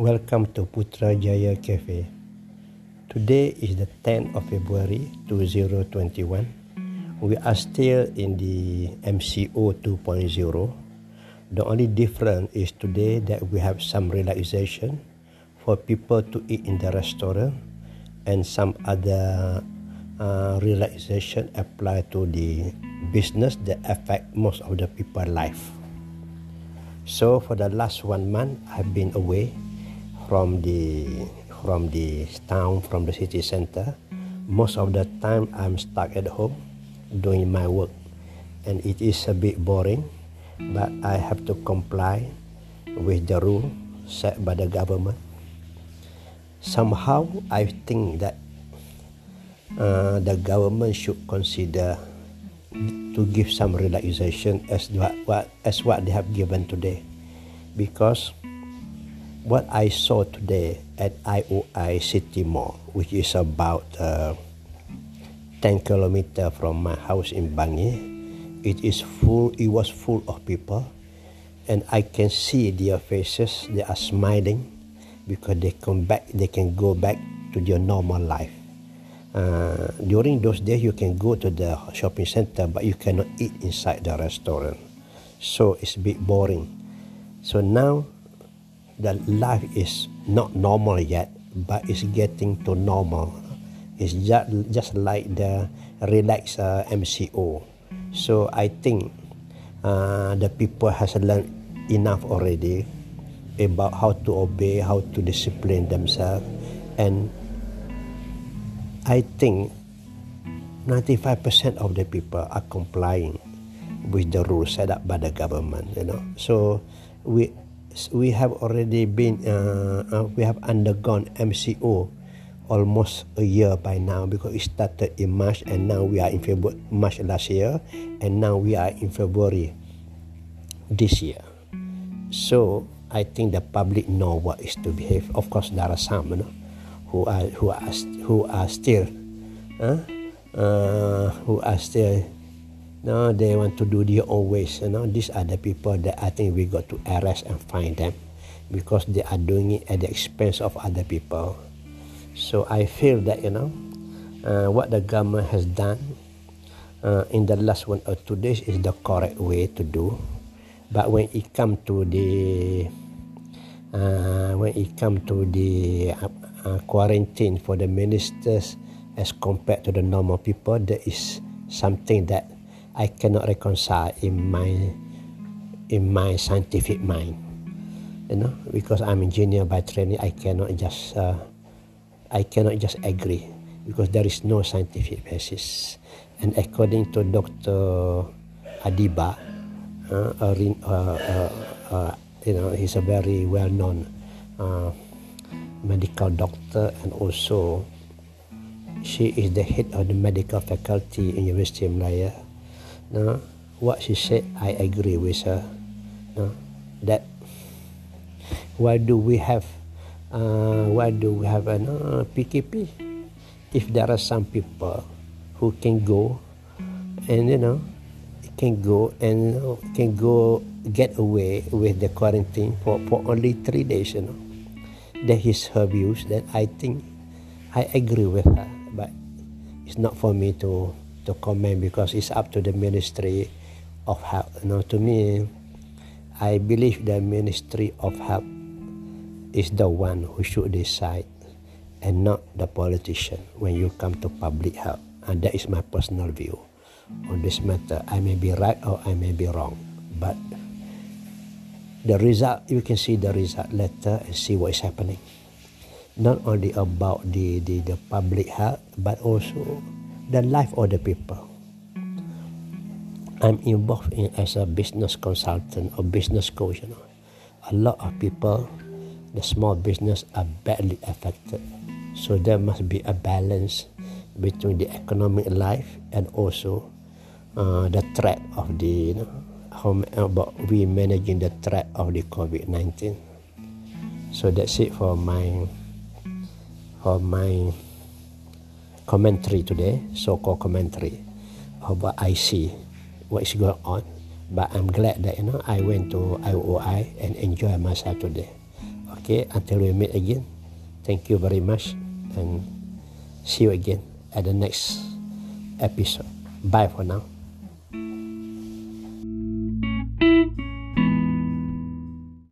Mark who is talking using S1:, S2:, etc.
S1: Welcome to Putrajaya Cafe. Today is the 10th of February 2021. We are still in the MCO 2.0. The only difference is today that we have some relaxation for people to eat in the restaurant and some other uh, relaxation apply to the business that affect most of the people life. So for the last one month, I've been away from the from the town, from the city center. Most of the time, I'm stuck at home doing my work, and it is a bit boring. But I have to comply with the rule set by the government. Somehow, I think that uh, the government should consider to give some relaxation as what, what as what they have given today because what I saw today at IOI City Mall which is about uh, 10 kilometer from my house in Bangi. It is full it was full of people and I can see their faces. They are smiling because they come back they can go back to their normal life. Uh, during those days you can go to the shopping center but you cannot eat inside the restaurant. So it's a bit boring. So now the life is not normal yet but it's getting to normal. It's just, just like the relaxed uh, mco so i think uh, the people has learned enough already about how to obey how to discipline themselves. And I think 95% of the people are complying with the rules set up by the government. You know, so we we have already been uh, uh, we have undergone MCO almost a year by now because it started in March and now we are in February March last year and now we are in February this year. So I think the public know what is to behave. Of course, there are some, you know, who are who are who are still uh, uh, who are still no they want to do their own ways you know. These are the people that I think we got to arrest and find them because they are doing it at the expense of other people. So I feel that you know uh, what the government has done uh, in the last one or two days is the correct way to do. But when it come to the uh, when it come to the uh, uh, quarantine for the ministers as compared to the normal people, there is something that I cannot reconcile in my in my scientific mind. You know, because I'm engineer by training, I cannot just uh, I cannot just agree because there is no scientific basis. And according to Dr. Adeeba, uh, uh, uh, uh, you know, he's a very well-known medical doctor and also she is the head of the medical faculty in University of Malaya. No, what she said, I agree with her. No, that why do we have uh, why do we have an uh, PKP if there are some people who can go and you know can go and can go get away with the quarantine for, for only three days you know. That is her views that I think I agree with her but it's not for me to to comment because it's up to the ministry of health. You know to me I believe the ministry of health is the one who should decide and not the politician when you come to public health. And that is my personal view on this matter. I may be right or I may be wrong but the result you can see the result later and see what is happening. Not only about the, the, the public health but also the life of the people. I'm involved in as a business consultant or business coach you know. A lot of people the small business are badly affected. So there must be a balance between the economic life and also uh, the threat of the you know, how about we managing the threat of the COVID-19. So that's it for my for my commentary today, so-called commentary of what I see, what is going on. But I'm glad that you know I went to IOI and enjoy myself today. Okay, until we meet again, thank you very much and see you again at the next episode. Bye for now.